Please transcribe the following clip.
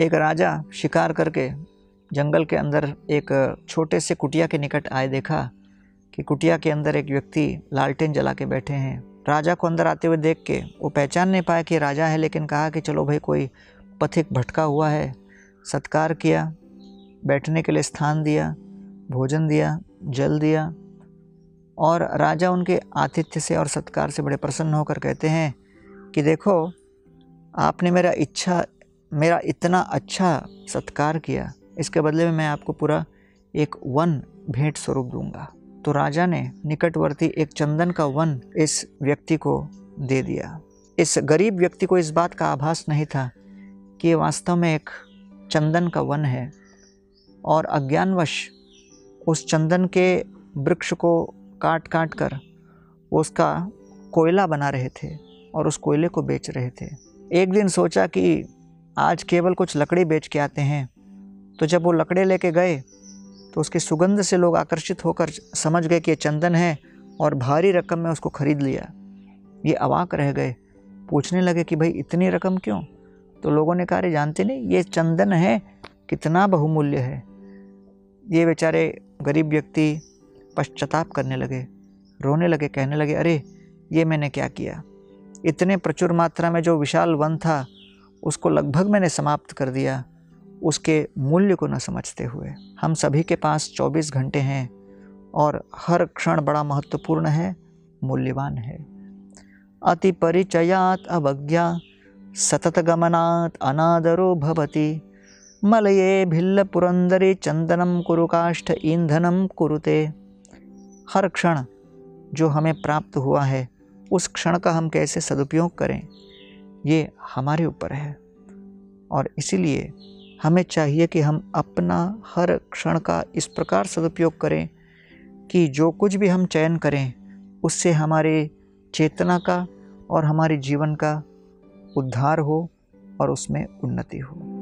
एक राजा शिकार करके जंगल के अंदर एक छोटे से कुटिया के निकट आए देखा कि कुटिया के अंदर एक व्यक्ति लालटेन जला के बैठे हैं। राजा को अंदर आते हुए देख के वो पहचान नहीं पाया कि राजा है, लेकिन कहा कि चलो भाई, कोई पथिक भटका हुआ है। सत्कार किया, बैठने के लिए स्थान दिया, भोजन दिया, जल दिया और राजा उनके आतिथ्य से और सत्कार से बड़े प्रसन्न होकर कहते हैं कि देखो, आपने मेरा इच्छा मेरा इतना अच्छा सत्कार किया, इसके बदले में मैं आपको पूरा एक वन भेंट स्वरूप दूँगा। तो राजा ने निकटवर्ती एक चंदन का वन इस व्यक्ति को दे दिया। इस गरीब व्यक्ति को इस बात का आभास नहीं था कि ये वास्तव में एक चंदन का वन है और अज्ञानवश उस चंदन के वृक्ष को काट काट कर वो उसका कोयला बना रहे थे और उस कोयले को बेच रहे थे। एक दिन सोचा कि आज केवल कुछ लकड़ी बेच के आते हैं। तो जब वो लकड़े लेके गए तो उसकी सुगंध से लोग आकर्षित होकर समझ गए कि ये चंदन है और भारी रकम में उसको ख़रीद लिया। ये अवाक रह गए। पूछने लगे कि भाई, इतनी रकम क्यों? तो लोगों ने कहा जानते नहीं, ये चंदन है, कितना बहुमूल्य है। ये बेचारे गरीब व्यक्ति पश्चाताप करने लगे, रोने लगे, कहने लगे, अरे, ये मैंने क्या किया? इतने प्रचुर मात्रा में जो विशाल वन था उसको लगभग मैंने समाप्त कर दिया। उसके मूल्य को न समझते हुए। हम सभी के पास 24 घंटे हैं और हर क्षण बड़ा महत्वपूर्ण है, मूल्यवान है। अति परिचयात अवज्ञा, सतत गमनात् अनादरो भवति। मलये भिल्ल पुरंदरी चंदनम कुरु काष्ठ ईंधनम कुरुते। हर क्षण जो हमें प्राप्त हुआ है, उस क्षण का हम कैसे सदुपयोग करें? ये हमारे ऊपर है। और इसीलिए हमें चाहिए कि हम अपना हर क्षण का इस प्रकार सदुपयोग करें कि जो कुछ भी हम चयन करें, उससे हमारे चेतना का और हमारे जीवन का उद्धार हो और उसमें उन्नति हो।